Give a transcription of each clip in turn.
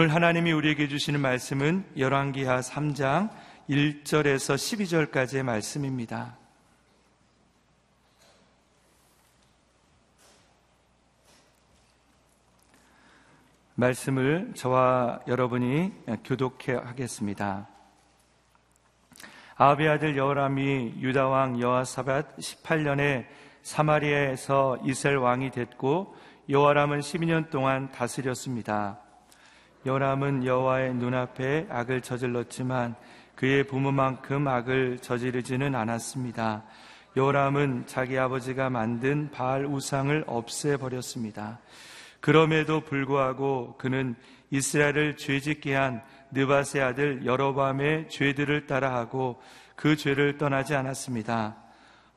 오늘 하나님이 우리에게 주시는 말씀은 열왕기하 3장 1절에서 12절까지의 말씀입니다. 말씀을 저와 여러분이 교독해 하겠습니다. 아합의 아들 여호람이 유다 왕 여호사밧 18년에 사마리아에서 이스라엘 왕이 됐고 여호람은 12년 동안 다스렸습니다. 여호람은 여호와의 눈앞에 악을 저질렀지만 그의 부모만큼 악을 저지르지는 않았습니다. 여호람은 자기 아버지가 만든 바알 우상을 없애버렸습니다. 그럼에도 불구하고 그는 이스라엘을 죄짓게 한 느바세 아들 여로밤의 죄들을 따라하고 그 죄를 떠나지 않았습니다.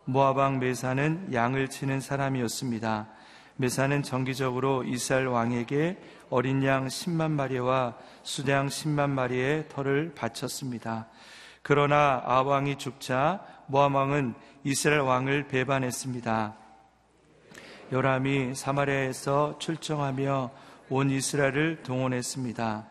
모아방 메사는 양을 치는 사람이었습니다. 메사는 정기적으로 이스라엘 왕에게 어린 양 10만 마리와 수양 10만 마리의 털을 바쳤습니다. 그러나 아왕이 죽자 모함 왕은 이스라엘 왕을 배반했습니다. 요람이 사마리아에서 출정하며 온 이스라엘을 동원했습니다.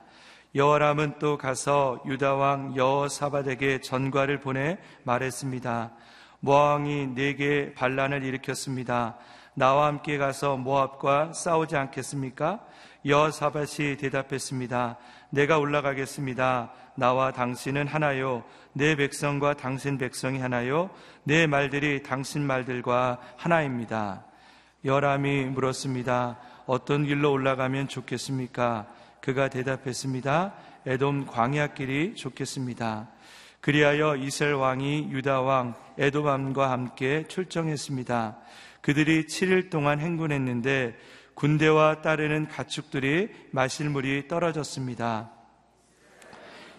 여호람은 또 가서 유다 왕 여호사밧에게 전과를 보내 말했습니다. 모왕이 내게 반란을 일으켰습니다. 나와 함께 가서 모압과 싸우지 않겠습니까? 여호사밧이 대답했습니다. 내가 올라가겠습니다. 나와 당신은 하나요. 내 백성과 당신 백성이 하나요. 내 말들이 당신 말들과 하나입니다. 여람이 물었습니다. 어떤 길로 올라가면 좋겠습니까? 그가 대답했습니다. 에돔 광야길이 좋겠습니다. 그리하여 이스라엘 왕이 유다 왕 에도밤과 함께 출정했습니다. 그들이 7일 동안 행군했는데 군대와 따르는 가축들이 마실 물이 떨어졌습니다.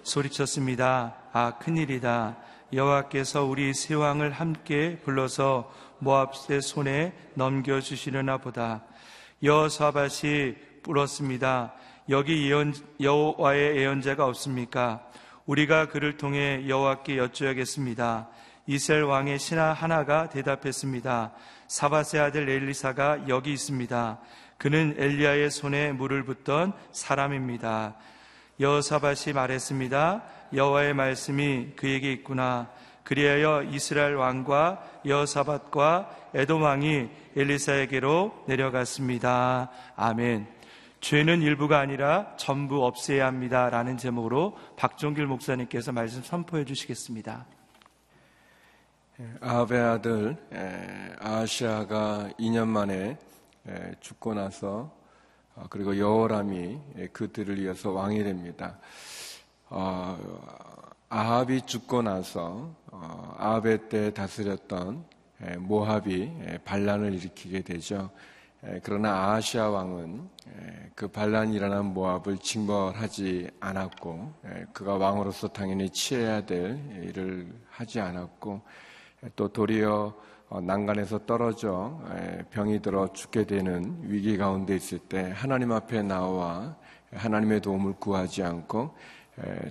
소리쳤습니다. 아 큰일이다. 여호와께서 우리 세 왕을 함께 불러서 모압의 손에 넘겨 주시려나 보다. 여호사밧이 불었습니다. 여기 예언, 여호와의 예언자가 없습니까? 우리가 그를 통해 여호와께 여쭈야겠습니다. 이스라엘 왕의 신하 하나가 대답했습니다. 사바세 아들 엘리사가 여기 있습니다. 그는 엘리야의 손에 물을 붓던 사람입니다. 여호사밧이 말했습니다. 여호와의 말씀이 그에게 있구나. 그리하여 이스라엘 왕과 여호사밧과 에돔 왕이 엘리사에게로 내려갔습니다. 아멘. 죄는 일부가 아니라 전부 없애야 합니다. 라는 제목으로 박종길 목사님께서 말씀 선포해 주시겠습니다. 아합의 아들 아시아가 2년 만에 죽고 나서 어, 그리고 여호람이 그들을 이어서 왕이 됩니다. 어, 아합이 죽고 나서 어, 아합의 때 다스렸던 모합이 반란을 일으키게 되죠. 그러나 아시아 왕은 그 반란이 일어난 모압을 징벌하지 않았고 그가 왕으로서 당연히 취해야 될 일을 하지 않았고 또 도리어 어, 난간에서 떨어져 병이 들어 죽게 되는 위기 가운데 있을 때 하나님 앞에 나와 하나님의 도움을 구하지 않고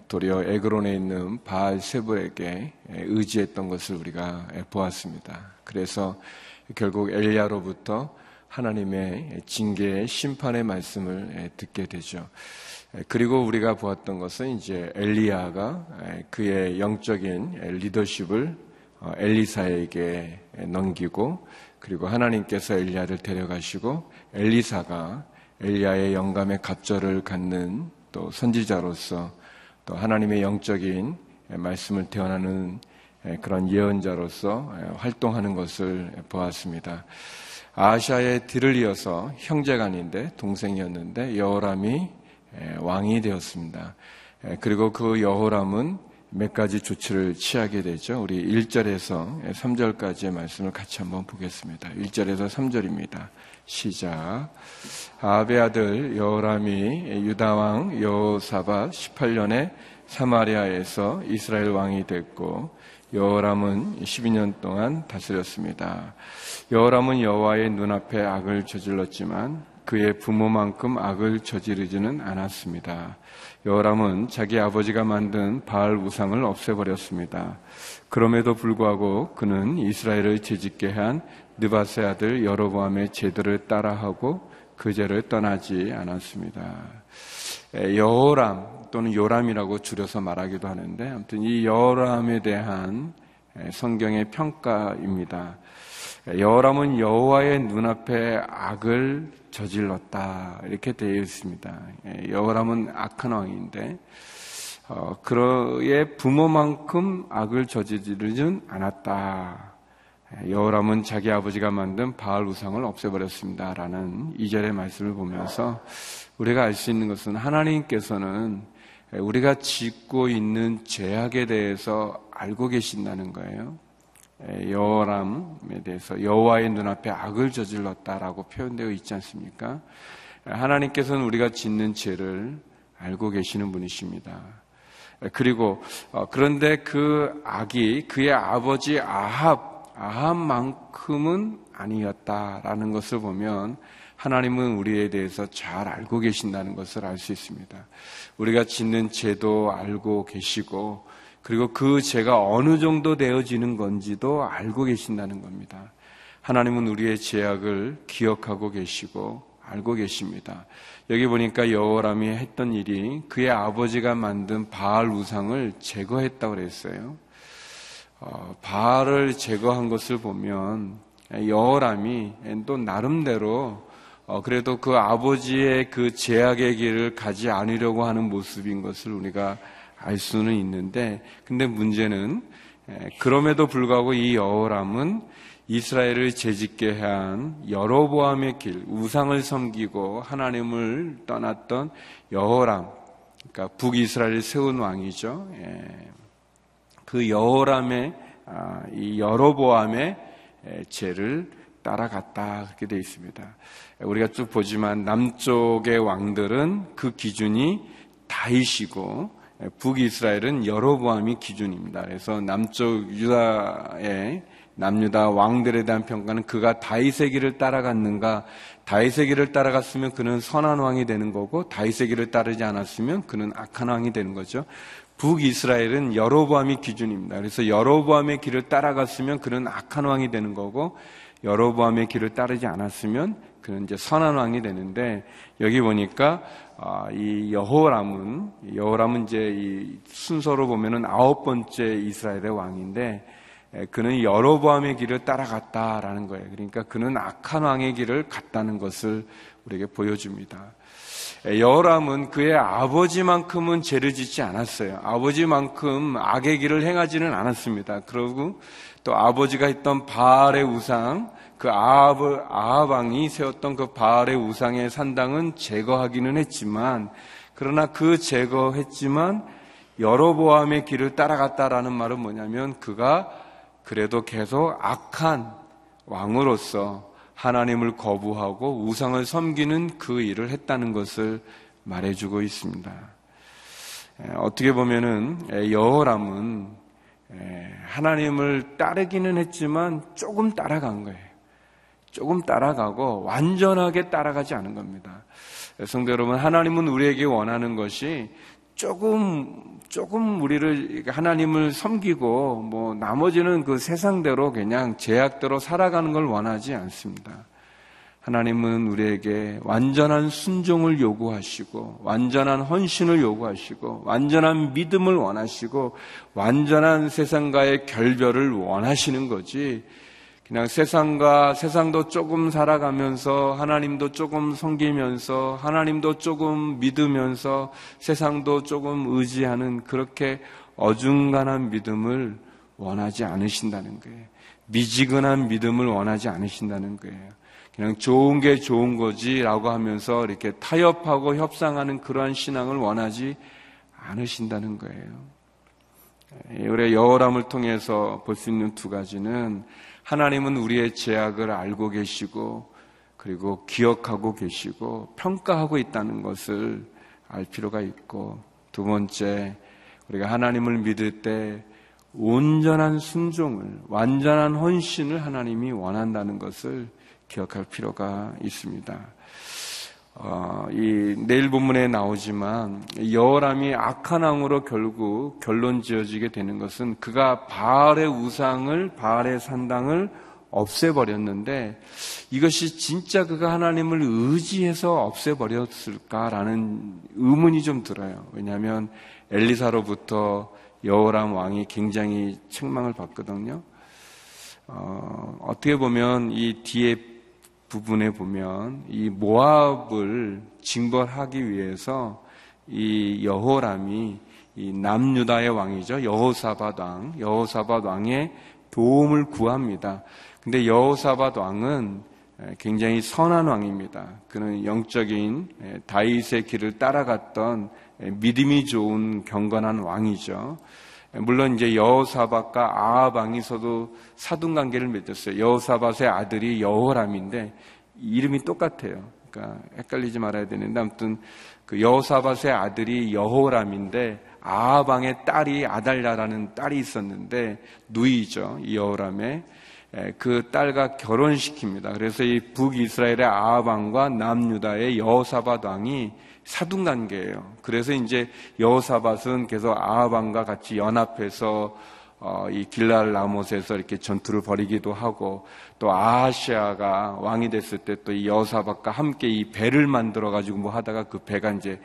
도리어 에그론에 있는 바알 세브에게 의지했던 것을 우리가 보았습니다. 그래서 결국 엘리야로부터 하나님의 징계의 심판의 말씀을 듣게 되죠. 그리고 우리가 보았던 것은 이제 엘리야가 그의 영적인 리더십을 어, 엘리사에게 넘기고 그리고 하나님께서 엘리야를 데려가시고 엘리사가 엘리야의 영감의 갑절을 갖는 또 선지자로서 또 하나님의 영적인 말씀을 태어나는 그런 예언자로서 활동하는 것을 보았습니다. 아시아의 뒤를 이어서 형제간인데 동생이었는데 여호람이 왕이 되었습니다. 그리고 그 여호람은 몇 가지 조치를 취하게 되죠. 우리 1절에서 3절까지의 말씀을 같이 한번 보겠습니다. 1절에서 3절입니다. 시작. 아베 아들 여호람이 유다 왕 여호사밧 18년에 사마리아에서 이스라엘 왕이 됐고 여호람은 12년 동안 다스렸습니다. 여호람은 여호와의 눈앞에 악을 저질렀지만 그의 부모만큼 악을 저지르지는 않았습니다. 여호람은 자기 아버지가 만든 바알 우상을 없애버렸습니다. 그럼에도 불구하고 그는 이스라엘을 재짓게 한 느바세 아들 여로보암의 제도를 따라하고 그 죄를 떠나지 않았습니다. 여호람 또는 요람이라고 줄여서 말하기도 하는데 아무튼 이 여호람에 대한 성경의 평가입니다. 여호람은 여호와의 눈앞에 악을 저질렀다 이렇게 되어 있습니다. 여호람은 악한 왕인데 어, 그의 부모만큼 악을 저지르진 않았다. 여호람은 자기 아버지가 만든 바알 우상을 없애버렸습니다. 라는 이절의 말씀을 보면서 우리가 알 수 있는 것은 하나님께서는 우리가 짓고 있는 죄악에 대해서 알고 계신다는 거예요. 여호람에 대해서 여호와의 눈앞에 악을 저질렀다라고 표현되어 있지 않습니까? 하나님께서는 우리가 짓는 죄를 알고 계시는 분이십니다. 그리고 어, 그런데 그 악이 그의 아버지 아합 아합만큼은 아니었다라는 것을 보면 하나님은 우리에 대해서 잘 알고 계신다는 것을 알 수 있습니다. 우리가 짓는 죄도 알고 계시고 그리고 그 죄가 어느 정도 되어지는 건지도 알고 계신다는 겁니다. 하나님은 우리의 죄악을 기억하고 계시고 알고 계십니다. 여기 보니까 여호람이 했던 일이 그의 아버지가 만든 바알 우상을 제거했다고 그랬어요. 어, 바알을 제거한 것을 보면 여호람이 또 나름대로 어, 그래도 그 아버지의 그 제약의 길을 가지 않으려고 하는 모습인 것을 우리가 알 수는 있는데, 근데 문제는 그럼에도 불구하고 이 여호람은 이스라엘을 재짓게 한 여로보암의 길, 우상을 섬기고 하나님을 떠났던 여호람, 그러니까 북이스라엘을 세운 왕이죠. 예. 그 여호람의 아, 이 여로보암의 죄를 따라갔다 그렇게 되어 있습니다. 우리가 쭉 보지만 남쪽의 왕들은 그 기준이 다이시고 북이스라엘은 여로보암이 기준입니다. 그래서 남쪽 유다의 남유다 왕들에 대한 평가는 그가 길을 따라갔는가 길을 따라갔으면 그는 선한 왕이 되는 거고 길을 따르지 않았으면 그는 악한 왕이 되는 거죠. 북이스라엘은 여로보암이 기준입니다. 그래서 여로보암의 길을 따라갔으면 그는 악한 왕이 되는 거고 여로보암의 길을 따르지 않았으면 그는 이제 선한 왕이 되는데 여기 보니까 아, 이 여호람은 여호람은 이제 이 순서로 보면은 아홉 번째 이스라엘의 왕인데 그는 여로보암의 길을 따라갔다라는 거예요. 그러니까 그는 악한 왕의 길을 갔다는 것을 우리에게 보여줍니다. 여호람은 그의 아버지만큼은 죄를 짓지 않았어요. 아버지만큼 악의 길을 행하지는 않았습니다. 그리고 또 아버지가 했던 바알의 우상, 그 아합, 아합왕이 세웠던 그 바알의 우상의 산당은 제거하기는 했지만, 그러나 그 제거했지만, 여로보암의 길을 따라갔다라는 말은 뭐냐면, 그가 그래도 계속 악한 왕으로서 하나님을 거부하고 우상을 섬기는 그 일을 했다는 것을 말해주고 있습니다. 어떻게 보면은 여호람은 하나님을 따르기는 했지만 조금 따라간 거예요. 조금 따라가고 완전하게 따라가지 않은 겁니다. 성도 여러분, 하나님은 우리에게 원하는 것이 조금 조금 우리를 하나님을 섬기고 뭐 나머지는 그 세상대로 그냥 제약대로 살아가는 걸 원하지 않습니다. 하나님은 우리에게 완전한 순종을 요구하시고 완전한 헌신을 요구하시고 완전한 믿음을 원하시고 완전한 세상과의 결별을 원하시는 거지 그냥 세상과 세상도 조금 살아가면서 하나님도 조금 섬기면서 하나님도 조금 믿으면서 세상도 조금 의지하는 그렇게 어중간한 믿음을 원하지 않으신다는 거예요. 미지근한 믿음을 원하지 않으신다는 거예요. 그냥 좋은 게 좋은 거지라고 하면서 이렇게 타협하고 협상하는 그러한 신앙을 원하지 않으신다는 거예요. 우리 여호람을 통해서 볼 수 있는 두 가지는 하나님은 우리의 죄악을 알고 계시고 그리고 기억하고 계시고 평가하고 있다는 것을 알 필요가 있고 두 번째 우리가 하나님을 믿을 때 온전한 순종을 완전한 헌신을 하나님이 원한다는 것을 기억할 필요가 있습니다. 어, 이 내일 본문에 나오지만 여호람이 악한 왕으로 결국 결론 지어지게 되는 것은 그가 바알의 우상을 바알의 산당을 없애버렸는데 이것이 진짜 그가 하나님을 의지해서 없애버렸을까라는 의문이 좀 들어요. 왜냐하면 엘리사로부터 여호람 왕이 굉장히 책망을 받거든요. 어, 어떻게 보면 이 뒤에 부분에 보면 이 모압을 징벌하기 위해서 이 여호람이 이 남유다의 왕이죠. 여호사밧 왕, 여호사밧 왕의 도움을 구합니다. 근데 여호사밧 왕은 굉장히 선한 왕입니다. 그는 영적인 다윗의 길을 따라갔던 믿음이 좋은 경건한 왕이죠. 물론 이제 여호사밧과 아합 왕이 서도 사돈 관계를 맺었어요. 여호사밧의 아들이 여호람인데 이름이 똑같아요. 그러니까 헷갈리지 말아야 되는데 아무튼 그 여호사밧의 아들이 여호람인데 아합 왕의 딸이 아달랴라는 딸이 있었는데 누이죠. 이 여호람의 그 딸과 결혼시킵니다. 그래서 이 북이스라엘의 아합 왕과 남유다의 여호사밧 왕이 사돈 관계예요. 그래서 이제 여호사밧은 계속 아합 왕과 같이 연합해서 어, 이 길랄 라못에서 이렇게 전투를 벌이기도 하고 또 아하시아가 왕이 됐을 때 또 이 여호사밧과 함께 이 배를 만들어 가지고 뭐 하다가 그 배가 이제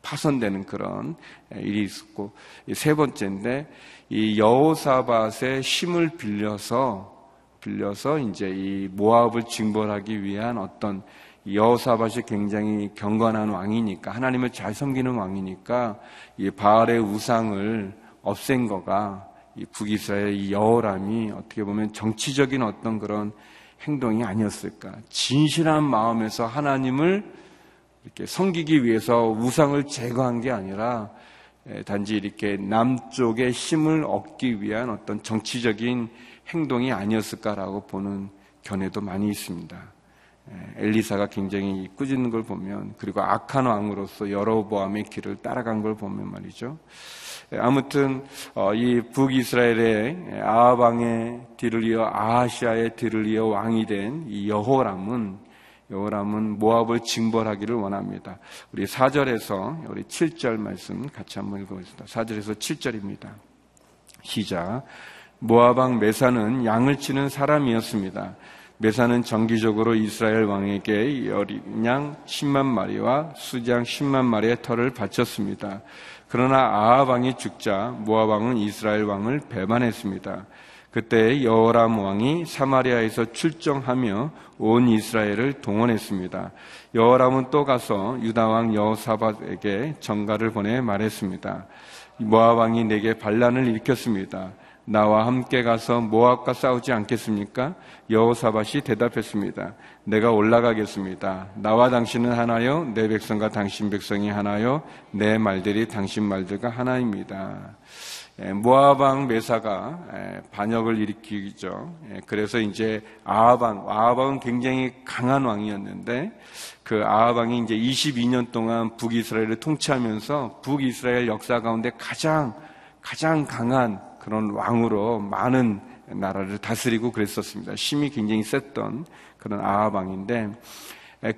파손되는 그런 일이 있었고 세 번째인데 이 여호사밧의 힘을 빌려서 빌려서 이제 이 모압을 징벌하기 위한 어떤 여호사밧이 굉장히 경건한 왕이니까 하나님을 잘 섬기는 왕이니까 이 바알의 우상을 없앤 거가 이 북이스라엘 이 여호람이 어떻게 보면 정치적인 어떤 그런 행동이 아니었을까? 진실한 마음에서 하나님을 이렇게 섬기기 위해서 우상을 제거한 게 아니라 단지 이렇게 남쪽의 힘을 얻기 위한 어떤 정치적인 행동이 아니었을까라고 보는 견해도 많이 있습니다. 엘리사가 굉장히 꾸짖는 걸 보면 그리고 악한 왕으로서 여러보암의 길을 따라간 걸 보면 말이죠. 아무튼 어, 이 북이스라엘의 아합 왕의 뒤를 이어 아하시아의 뒤를 이어 왕이 된 이 여호람은 여호람은 모압을 징벌하기를 원합니다. 우리 4절에서 우리 7절 말씀 같이 한번 읽어보겠습니다. 4절에서 7절입니다. 시작. 모압 왕 메사는 양을 치는 사람이었습니다. 메사는 정기적으로 이스라엘 왕에게 어린 양 10만 마리와 수장 10만 마리의 털을 바쳤습니다. 그러나 아합 왕이 죽자 모압 왕은 이스라엘 왕을 배반했습니다. 그때 여호람 왕이 사마리아에서 출정하며 온 이스라엘을 동원했습니다. 여호람은 또 가서 유다 왕 여호사밧에게 정가를 보내 말했습니다. 모압 왕이 내게 반란을 일으켰습니다. 나와 함께 가서 모압과 싸우지 않겠습니까? 여호사밧이 대답했습니다. 내가 올라가겠습니다. 나와 당신은 하나요, 내 백성과 당신 백성이 하나요, 내 말들이 당신 말들과 하나입니다. 예, 모아방 메사가 예, 반역을 일으키죠. 예, 그래서 이제 아하방, 아하방은 굉장히 강한 왕이었는데 그 아하방이 이제 22년 동안 북이스라엘을 통치하면서 북이스라엘 역사 가운데 가장 가장 강한 그런 왕으로 많은 나라를 다스리고 그랬었습니다. 힘이 굉장히 셌던 그런 아하방인데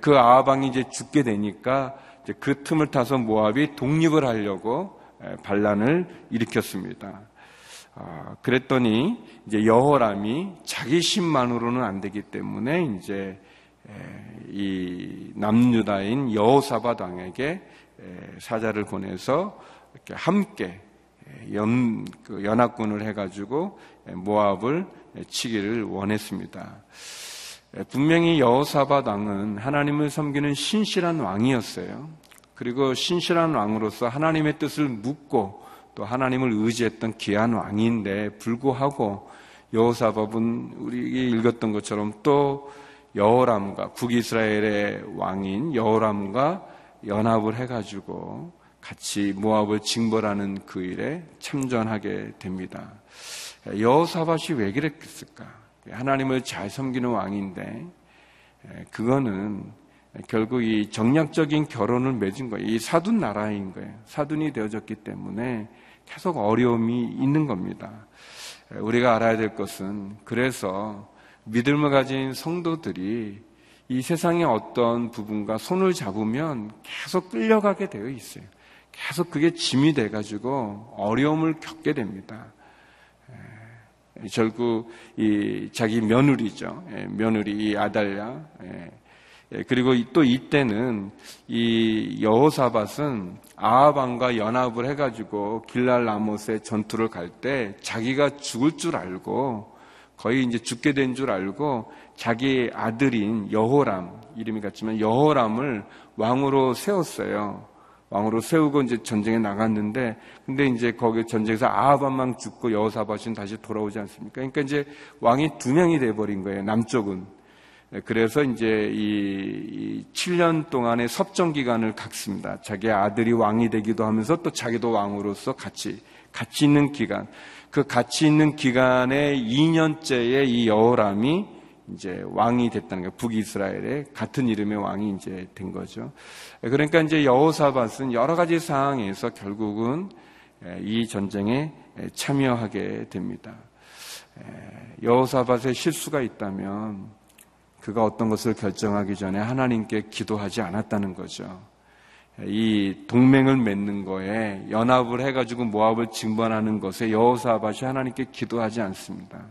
그 아하방이 이제 죽게 되니까 이제 그 틈을 타서 모압이 독립을 하려고 반란을 일으켰습니다. 아, 그랬더니 이제 여호람이 자기 힘만으로는 안 되기 때문에 이제 이 남유다인 여호사밧 왕에게 사자를 보내서 이렇게 함께 연, 그 연합군을 해가지고 모압을 치기를 원했습니다. 분명히 여호사밧 왕은 하나님을 섬기는 신실한 왕이었어요. 그리고 신실한 왕으로서 하나님의 뜻을 묻고 또 하나님을 의지했던 귀한 왕인데 불구하고 여호사밧은 우리 읽었던 것처럼 또 여호람과 북이스라엘의 왕인 여호람과 연합을 해가지고 같이 모압을 징벌하는 그 일에 참전하게 됩니다. 여호사밧이 왜 그랬을까? 하나님을 잘 섬기는 왕인데 그거는 결국 이 정략적인 결혼을 맺은 거예요. 이 사둔 나라인 거예요. 사둔이 되어졌기 때문에 계속 어려움이 있는 겁니다. 우리가 알아야 될 것은 그래서 믿음을 가진 성도들이 이 세상의 어떤 부분과 손을 잡으면 계속 끌려가게 되어 있어요. 계속 그게 짐이 돼가지고 어려움을 겪게 됩니다. 결국 이 자기 며느리죠. 예, 며느리 이 아달랴. 예. 예, 그리고 또 이때는 이 여호사밧은 아합왕과 연합을 해가지고 길랄 라못의 전투를 갈 때 자기가 죽을 줄 알고 거의 이제 죽게 된 줄 알고 자기 아들인 여호람 이름이 같지만 여호람을 왕으로 세웠어요. 왕으로 세우고 이제 전쟁에 나갔는데 근데 이제 거기 전쟁에서 아합왕만 죽고 여호사밧은 다시 돌아오지 않습니까? 그러니까 이제 왕이 두 명이 돼 버린 거예요. 남쪽은 그래서 이제 이 7년 동안의 섭정 기간을 갖습니다. 자기 아들이 왕이 되기도 하면서 또 자기도 왕으로서 같이 같이 있는 기간. 그 같이 있는 기간에 2년째의 이 여호람이 이제 왕이 됐다는 거예요. 북이스라엘의 같은 이름의 왕이 이제 된 거죠. 그러니까 이제 여호사밧은 여러 가지 상황에서 결국은 이 전쟁에 참여하게 됩니다. 여호사밧의 실수가 있다면 그가 어떤 것을 결정하기 전에 하나님께 기도하지 않았다는 거죠. 이 동맹을 맺는 거에 연합을 해가지고 모압을 징벌하는 것에 여호사밧이 하나님께 기도하지 않습니다.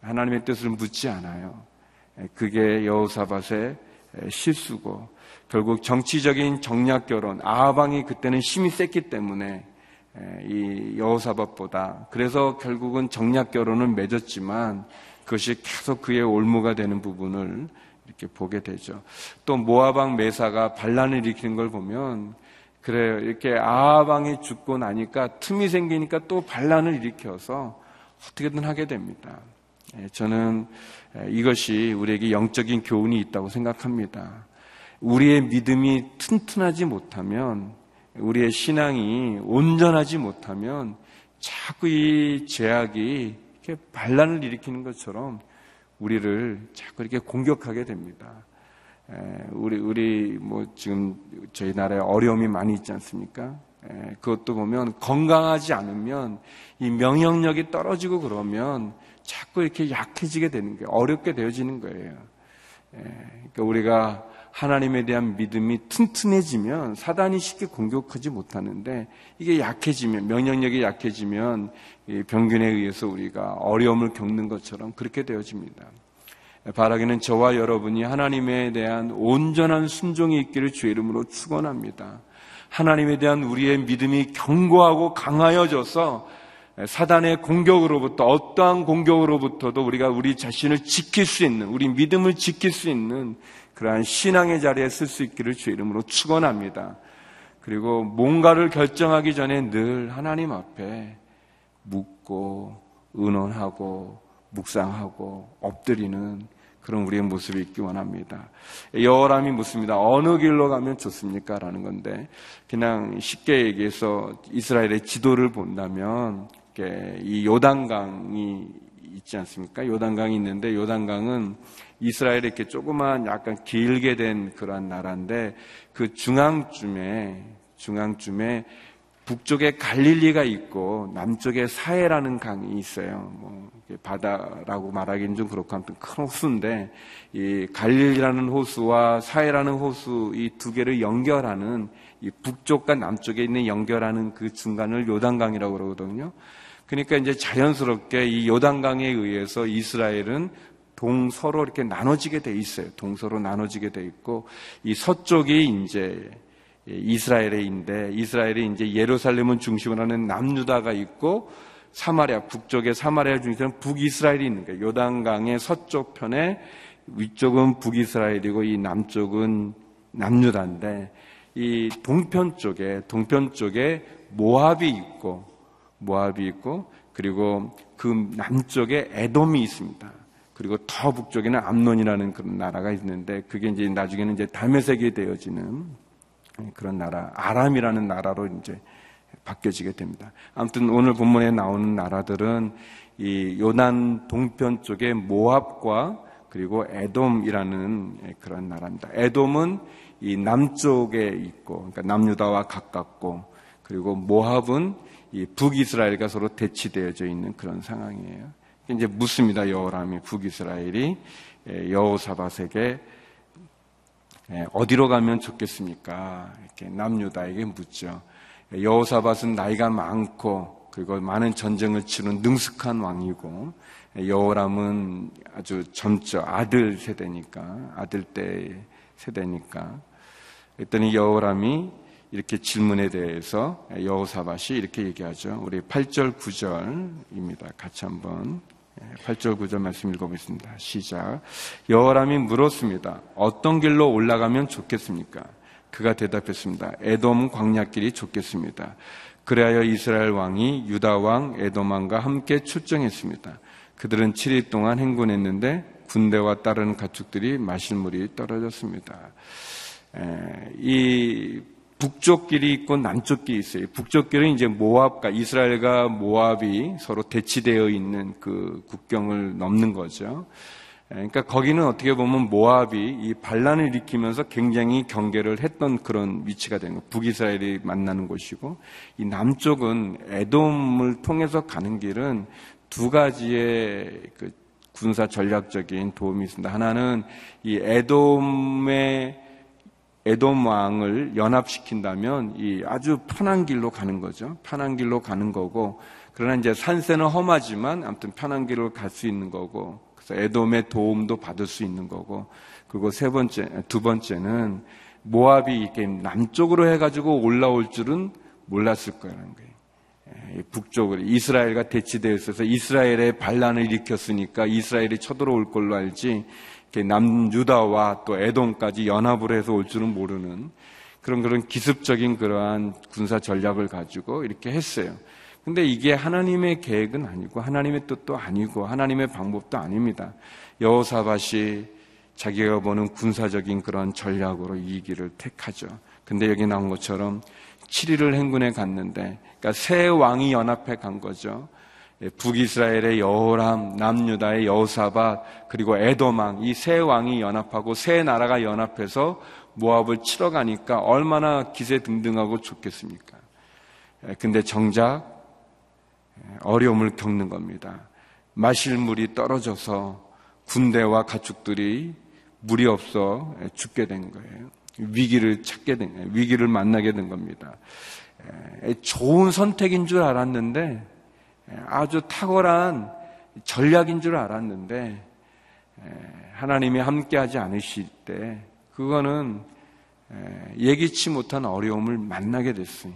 하나님의 뜻을 묻지 않아요. 그게 여호사밧의 실수고 결국 정치적인 정략 결혼 아하방이 그때는 힘이 셌기 때문에 이 여호사밧보다 그래서 결국은 정략 결혼을 맺었지만 그것이 계속 그의 올무가 되는 부분을 이렇게 보게 되죠. 또 모아방 메사가 반란을 일으키는 걸 보면 그래요. 이렇게 아하방이 죽고 나니까 틈이 생기니까 또 반란을 일으켜서 어떻게든 하게 됩니다. 예, 저는 이것이 우리에게 영적인 교훈이 있다고 생각합니다. 우리의 믿음이 튼튼하지 못하면 우리의 신앙이 온전하지 못하면 자꾸 이 제약이 이렇게 반란을 일으키는 것처럼 우리를 자꾸 이렇게 공격하게 됩니다. 우리 우리 뭐 지금 저희 나라에 어려움이 많이 있지 않습니까? 그것도 보면 건강하지 않으면 이 명령력이 떨어지고 그러면 자꾸 이렇게 약해지게 되는 거예요. 어렵게 되어지는 거예요. 그러니까 우리가 하나님에 대한 믿음이 튼튼해지면 사단이 쉽게 공격하지 못하는데 이게 약해지면 명령력이 약해지면 병균에 의해서 우리가 어려움을 겪는 것처럼 그렇게 되어집니다. 바라기는 저와 여러분이 하나님에 대한 온전한 순종이 있기를 주의 이름으로 축원합니다. 하나님에 대한 우리의 믿음이 견고하고 강하여져서 사단의 공격으로부터 어떠한 공격으로부터도 우리가 우리 자신을 지킬 수 있는 우리 믿음을 지킬 수 있는 그러한 신앙의 자리에 쓸 수 있기를 주의 이름으로 축원합니다. 그리고 뭔가를 결정하기 전에 늘 하나님 앞에 묻고 의논하고 묵상하고 엎드리는 그런 우리의 모습이 있기 원합니다. 여호람이 묻습니다. 어느 길로 가면 좋습니까? 라는 건데 그냥 쉽게 얘기해서 이스라엘의 지도를 본다면 이 요단강이 있지 않습니까? 요단강이 있는데 요단강은 이스라엘에 이렇게 조그만 약간 길게 된 그러한 나라인데 그 중앙쯤에 중앙쯤에 북쪽에 갈릴리가 있고 남쪽에 사해라는 강이 있어요. 뭐 바다라고 말하기는 좀 그렇고 아무튼 큰 호수인데 이 갈릴리라는 호수와 사해라는 호수 이 두 개를 연결하는 이 북쪽과 남쪽에 있는 연결하는 그 중간을 요단강이라고 그러거든요. 그러니까 이제 자연스럽게 이 요단강에 의해서 이스라엘은 동서로 이렇게 나눠지게 돼 있어요. 동서로 나눠지게 돼 있고 이 서쪽이 이제 이스라엘에인데 이스라엘이 이제 예루살렘은 중심으로 하는 남유다가 있고 사마리아 북쪽에 사마리아 중심으로 북이스라엘이 있는 거예요. 요단강의 서쪽 편에 위쪽은 북이스라엘이고 이 남쪽은 남유다인데 이 동편 쪽에 동편 쪽에 모압이 있고 모압이 있고 그리고 그 남쪽에 에돔이 있습니다. 그리고 더 북쪽에는 암론이라는 그런 나라가 있는데 그게 이제 나중에는 이제 다메섹이 되어지는 그런 나라, 아람이라는 나라로 이제 바뀌어지게 됩니다. 아무튼 오늘 본문에 나오는 나라들은 이 요난 동편 쪽에 모압과 그리고 에돔이라는 그런 나라입니다. 에돔은 이 남쪽에 있고, 그러니까 남유다와 가깝고, 그리고 모압은 이 북이스라엘과 서로 대치되어져 있는 그런 상황이에요. 이제 묻습니다. 여호람이 북이스라엘이 여호사밧에게 어디로 가면 좋겠습니까? 이렇게 남유다에게 묻죠. 여호사밧은 나이가 많고 그리고 많은 전쟁을 치른 능숙한 왕이고 여호람은 아주 젊죠 아들 세대니까 아들 때 세대니까 그랬더니 여호람이 이렇게 질문에 대해서 여호사밭이 이렇게 얘기하죠. 우리 8절 9절입니다. 같이 한번 8절 9절 말씀 읽어보겠습니다. 시작. 여호람이 물었습니다. 어떤 길로 올라가면 좋겠습니까? 그가 대답했습니다. 에돔 광야길이 좋겠습니다. 그래하여 이스라엘 왕이 유다 왕 에돔 왕과 함께 출정했습니다. 그들은 7일 동안 행군했는데 군대와 따르는 가축들이 마실 물이 떨어졌습니다. 이 북쪽 길이 있고 남쪽 길이 있어요. 북쪽 길은 이제 모압과 이스라엘과 모압이 서로 대치되어 있는 그 국경을 넘는 거죠. 그러니까 거기는 어떻게 보면 모압이 이 반란을 일으키면서 굉장히 경계를 했던 그런 위치가 되는 거예요. 북이스라엘이 만나는 곳이고 이 남쪽은 에돔을 통해서 가는 길은 두 가지의 그 군사 전략적인 도움이 있습니다. 하나는 이 에돔의 에돔 왕을 연합시킨다면 이 아주 편한 길로 가는 거죠. 편한 길로 가는 거고 그러나 이제 산세는 험하지만 아무튼 편한 길로 갈 수 있는 거고 그래서 에돔의 도움도 받을 수 있는 거고 그리고 세 번째 두 번째는 모압이 이렇게 남쪽으로 해가지고 올라올 줄은 몰랐을 거라는 거예요. 예, 북쪽으로 이스라엘과 대치되어 있어서 이스라엘의 반란을 일으켰으니까 이스라엘이 쳐들어올 걸로 알지 남유다와 또 에돔까지 연합을 해서 올 줄은 모르는 그런 그런 기습적인 그러한 군사 전략을 가지고 이렇게 했어요. 근데 이게 하나님의 계획은 아니고 하나님의 뜻도 아니고 하나님의 방법도 아닙니다. 여호사밭이 자기가 보는 군사적인 그런 전략으로 이 길을 택하죠. 근데 여기 나온 것처럼 7일을 행군에 갔는데 그러니까 세 왕이 연합해 간 거죠. 예, 북이스라엘의 여호람, 남유다의 여호사밧, 그리고 에도망 이 세 왕이 연합하고 세 나라가 연합해서 모압을 치러 가니까 얼마나 기세 등등하고 좋겠습니까? 예, 근데 정작 예, 어려움을 겪는 겁니다. 마실 물이 떨어져서 군대와 가축들이 물이 없어 죽게 된 거예요. 위기를 찾게 된 거예요. 위기를 만나게 된 겁니다. 좋은 선택인 줄 알았는데 아주 탁월한 전략인 줄 알았는데 하나님이 함께하지 않으실 때 그거는 예기치 못한 어려움을 만나게 됐어요.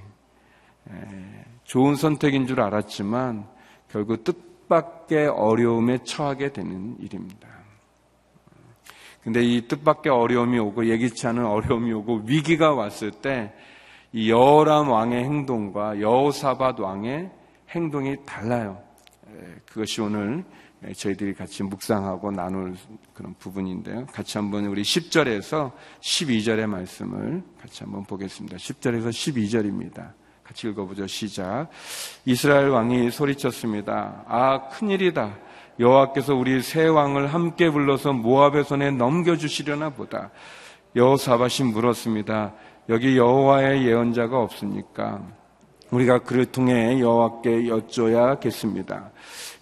좋은 선택인 줄 알았지만 결국 뜻밖의 어려움에 처하게 되는 일입니다. 근데 이 뜻밖의 어려움이 오고 예기치 않은 어려움이 오고 위기가 왔을 때 이 여호람 왕의 행동과 여호사밧 왕의 행동이 달라요. 그것이 오늘 저희들이 같이 묵상하고 나눌 그런 부분인데요. 같이 한번 우리 10절에서 12절의 말씀을 같이 한번 보겠습니다. 10절에서 12절입니다. 같이 읽어보죠. 시작. 이스라엘 왕이 소리쳤습니다. 아, 큰일이다. 여호와께서 우리 세 왕을 함께 불러서 모압의 손에 넘겨주시려나 보다. 여호사밭이 물었습니다. 여기 여호와의 예언자가 없습니까? 우리가 그를 통해 여호와께 여쭤야겠습니다.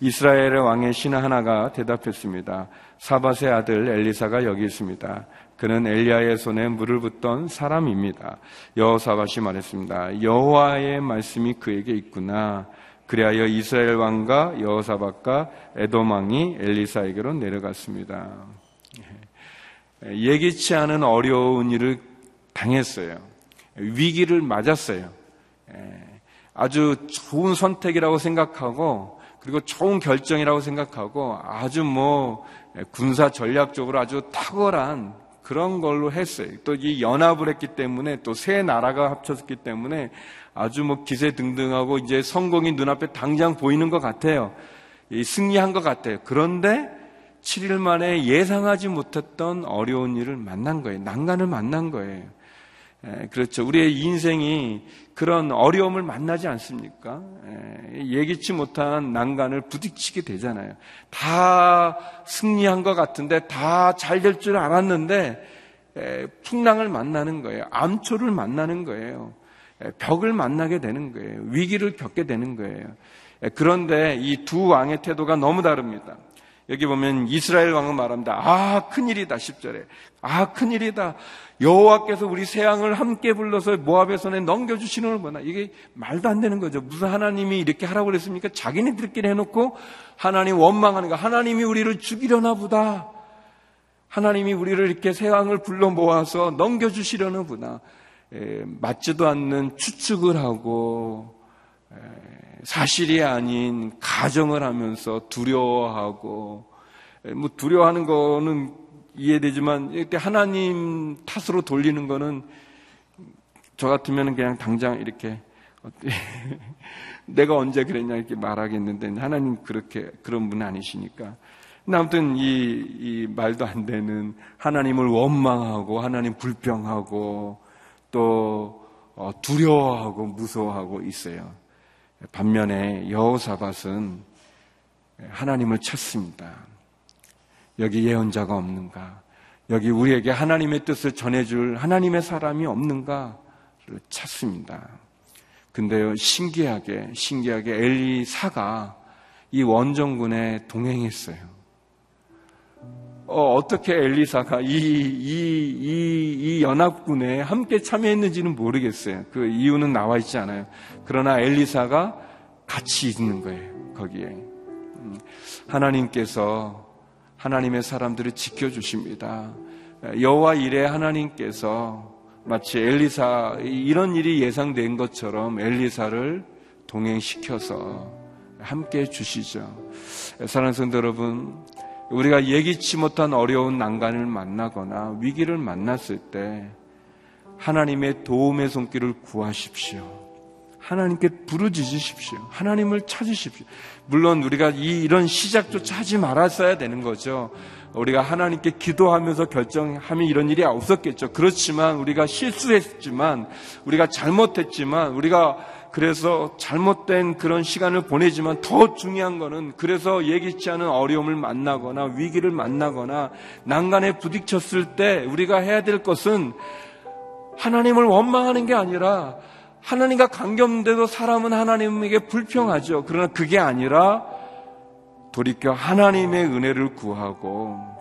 이스라엘의 왕의 신하 하나가 대답했습니다. 사밧의 아들 엘리사가 여기 있습니다. 그는 엘리야의 손에 물을 붓던 사람입니다. 여호사밧이 말했습니다. 여호와의 말씀이 그에게 있구나. 그리하여 이스라엘 왕과 여호사밧과 에돔 왕이 엘리사에게로 내려갔습니다. 예기치 않은 어려운 일을 당했어요. 위기를 맞았어요. 아주 좋은 선택이라고 생각하고 그리고 좋은 결정이라고 생각하고 아주 뭐 군사 전략적으로 아주 탁월한 그런 걸로 했어요. 또 이 연합을 했기 때문에 또 세 나라가 합쳤기 때문에 아주 뭐 기세 등등하고 이제 성공이 눈앞에 당장 보이는 것 같아요. 승리한 것 같아요. 그런데 7일 만에 예상하지 못했던 어려운 일을 만난 거예요. 난간을 만난 거예요. 그렇죠. 우리의 인생이 그런 어려움을 만나지 않습니까? 예기치 못한 난간을 부딪히게 되잖아요. 다 승리한 것 같은데 다 잘 될 줄 알았는데 풍랑을 만나는 거예요. 암초를 만나는 거예요. 벽을 만나게 되는 거예요. 위기를 겪게 되는 거예요. 그런데 이 두 왕의 태도가 너무 다릅니다. 여기 보면 이스라엘 왕은 말합니다. 아, 큰일이다. 10절에. 아, 큰일이다. 여호와께서 우리 새 양을 함께 불러서 모압의 손에 넘겨주시는 걸 보나. 이게 말도 안 되는 거죠. 무슨 하나님이 이렇게 하라고 그랬습니까? 자기네들끼리 해놓고 하나님 원망하는 거. 하나님이 우리를 죽이려나 보다. 하나님이 우리를 이렇게 새 양을 불러 모아서 넘겨주시려나 보다. 에, 맞지도 않는 추측을 하고 에, 사실이 아닌 가정을 하면서 두려워하고 뭐 두려워하는 거는 이해되지만 이렇게 하나님 탓으로 돌리는 거는 저 같으면 그냥 당장 이렇게 내가 언제 그랬냐 이렇게 말하겠는데 하나님 그렇게 그런 분 아니시니까 아무튼 이, 이 말도 안 되는 하나님을 원망하고 하나님 불평하고 또 어, 두려워하고 무서워하고 있어요. 반면에 여호사밧은 하나님을 찾습니다. 여기 예언자가 없는가? 여기 우리에게 하나님의 뜻을 전해줄 하나님의 사람이 없는가를 찾습니다. 근데요, 신기하게, 신기하게 엘리사가 이 원정군에 동행했어요. 어, 떻게 엘리사가 이, 이, 이, 이 연합군에 함께 참여했는지는 모르겠어요. 그 이유는 나와 있지 않아요. 그러나 엘리사가 같이 있는 거예요. 거기에. 음, 하나님께서 하나님의 사람들을 지켜주십니다. 여호와 일에 하나님께서 마치 엘리사 이런 일이 예상된 것처럼 엘리사를 동행시켜서 함께 주시죠. 사랑하는 성도 여러분, 우리가 예기치 못한 어려운 난간을 만나거나 위기를 만났을 때 하나님의 도움의 손길을 구하십시오. 하나님께 부르짖으십시오. 하나님을 찾으십시오. 물론 우리가 이, 이런 시작조차 하지 말았어야 되는 거죠. 우리가 하나님께 기도하면서 결정하면 이런 일이 없었겠죠. 그렇지만 우리가 실수했지만 우리가 잘못했지만 우리가 그래서 잘못된 그런 시간을 보내지만 더 중요한 거는 그래서 예기치 않은 어려움을 만나거나 위기를 만나거나 난간에 부딪혔을 때 우리가 해야 될 것은 하나님을 원망하는 게 아니라 하나님과 관계없는데도 사람은 하나님에게 불평하죠. 그러나 그게 아니라 돌이켜 하나님의 은혜를 구하고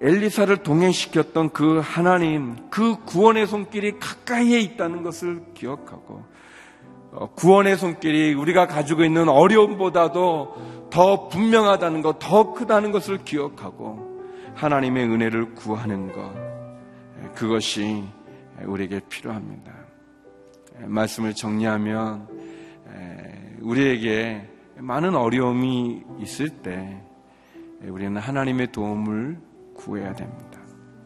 엘리사를 동행시켰던 그 하나님, 그 구원의 손길이 가까이에 있다는 것을 기억하고 어, 구원의 손길이 우리가 가지고 있는 어려움보다도 더 분명하다는 것, 더 크다는 것을 기억하고 하나님의 은혜를 구하는 것, 그것이 우리에게 필요합니다. 말씀을 정리하면 우리에게 많은 어려움이 있을 때 우리는 하나님의 도움을 구해야 됩니다.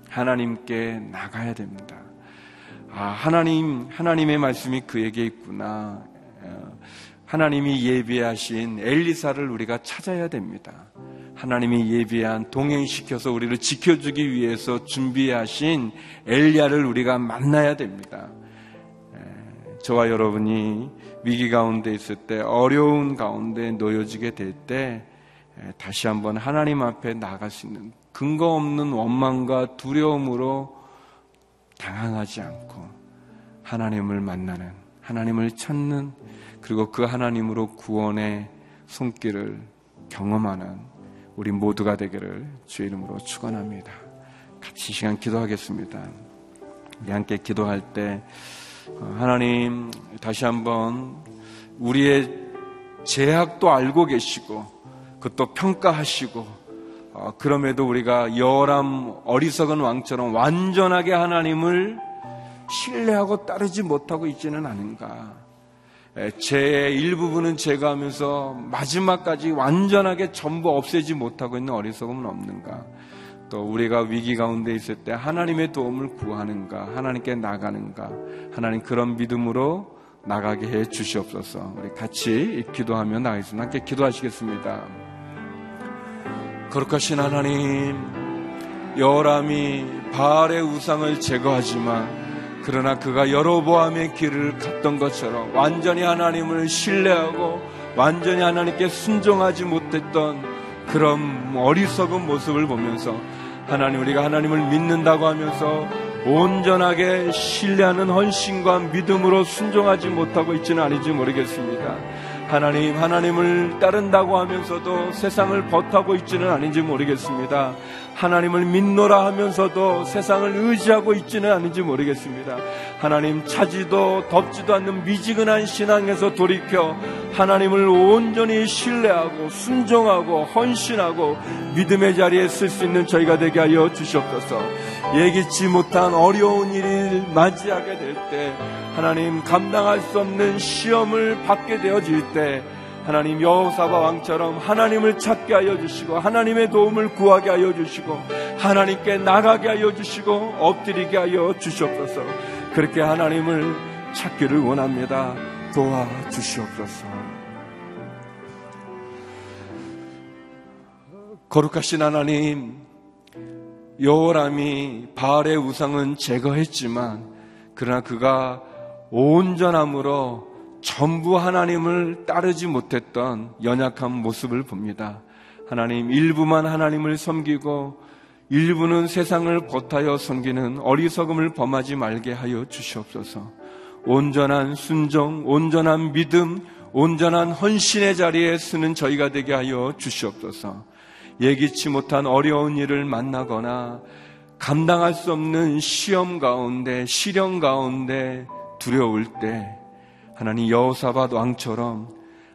하나님께 나가야 됩니다. 아, 하나님, 하나님의 말씀이 그에게 있구나. 하나님이 예비하신 엘리사를 우리가 찾아야 됩니다. 하나님이 예비한 동행시켜서 우리를 지켜주기 위해서 준비하신 엘리야를 우리가 만나야 됩니다. 저와 여러분이 위기 가운데 있을 때 어려운 가운데 놓여지게 될 때 다시 한번 하나님 앞에 나갈 수 있는 근거 없는 원망과 두려움으로 당황하지 않고 하나님을 만나는 하나님을 찾는 그리고 그 하나님으로 구원의 손길을 경험하는 우리 모두가 되기를 주의 이름으로 축원합니다. 같이 시간 기도하겠습니다. 우리 함께 기도할 때 어, 하나님 다시 한번 우리의 제약도 알고 계시고 그것도 평가하시고 어, 그럼에도 우리가 여람 어리석은 왕처럼 완전하게 하나님을 신뢰하고 따르지 못하고 있지는 않은가. 제 일부분은 제거하면서 마지막까지 완전하게 전부 없애지 못하고 있는 어리석음은 없는가? 또 우리가 위기 가운데 있을 때 하나님의 도움을 구하는가? 하나님께 나가는가? 하나님 그런 믿음으로 나가게 해 주시옵소서. 우리 같이 기도하며 나가겠습니다. 함께 기도하시겠습니다. 거룩하신 하나님, 여람이 바알의 우상을 제거하지만 그러나 그가 여로보암의 길을 갔던 것처럼 완전히 하나님을 신뢰하고 완전히 하나님께 순종하지 못했던 그런 어리석은 모습을 보면서 하나님 우리가 하나님을 믿는다고 하면서 온전하게 신뢰하는 헌신과 믿음으로 순종하지 못하고 있지는 아닌지 모르겠습니다. 하나님, 하나님을 따른다고 하면서도 세상을 버타고 있지는 아닌지 모르겠습니다. 하나님을 믿노라 하면서도 세상을 의지하고 있지는 않은지 모르겠습니다. 하나님 차지도 덥지도 않는 미지근한 신앙에서 돌이켜 하나님을 온전히 신뢰하고 순종하고 헌신하고 믿음의 자리에 쓸 수 있는 저희가 되게 하여 주시옵소서. 예기치 못한 어려운 일을 맞이하게 될 때 하나님 감당할 수 없는 시험을 받게 되어질 때 하나님 여호사바 왕처럼 하나님을 찾게 하여 주시고 하나님의 도움을 구하게 하여 주시고 하나님께 나가게 하여 주시고 엎드리게 하여 주시옵소서. 그렇게 하나님을 찾기를 원합니다. 도와 주시옵소서. 거룩하신 하나님, 여호람이 바알의 우상은 제거했지만 그러나 그가 온전함으로 전부 하나님을 따르지 못했던 연약한 모습을 봅니다. 하나님 일부만 하나님을 섬기고 일부는 세상을 버타여 섬기는 어리석음을 범하지 말게 하여 주시옵소서. 온전한 순종, 온전한 믿음, 온전한 헌신의 자리에 쓰는 저희가 되게 하여 주시옵소서. 예기치 못한 어려운 일을 만나거나 감당할 수 없는 시험 가운데, 시련 가운데 두려울 때 하나님 여호사밧 왕처럼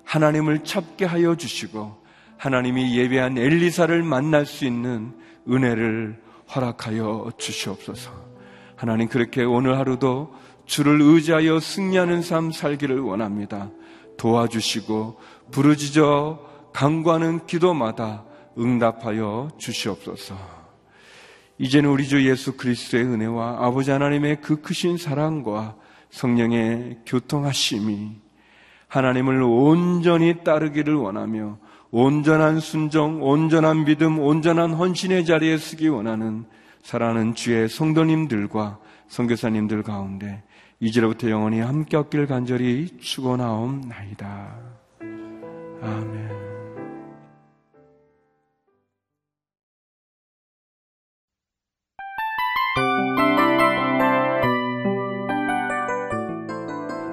하나님을 찾게 하여 주시고 하나님이 예배한 엘리사를 만날 수 있는 은혜를 허락하여 주시옵소서. 하나님 그렇게 오늘 하루도 주를 의지하여 승리하는 삶 살기를 원합니다. 도와주시고 부르짖어 강구하는 기도마다 응답하여 주시옵소서. 이제는 우리 주 예수 그리스도의 은혜와 아버지 하나님의 그 크신 사랑과 성령의 교통하심이 하나님을 온전히 따르기를 원하며 온전한 순종, 온전한 믿음, 온전한 헌신의 자리에 쓰기 원하는 사랑하는 주의 성도님들과 성교사님들 가운데 이제로부터 영원히 함께 없길 간절히 축원하옵나이다. 아멘.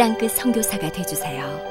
땅끝 성교사가 되주세요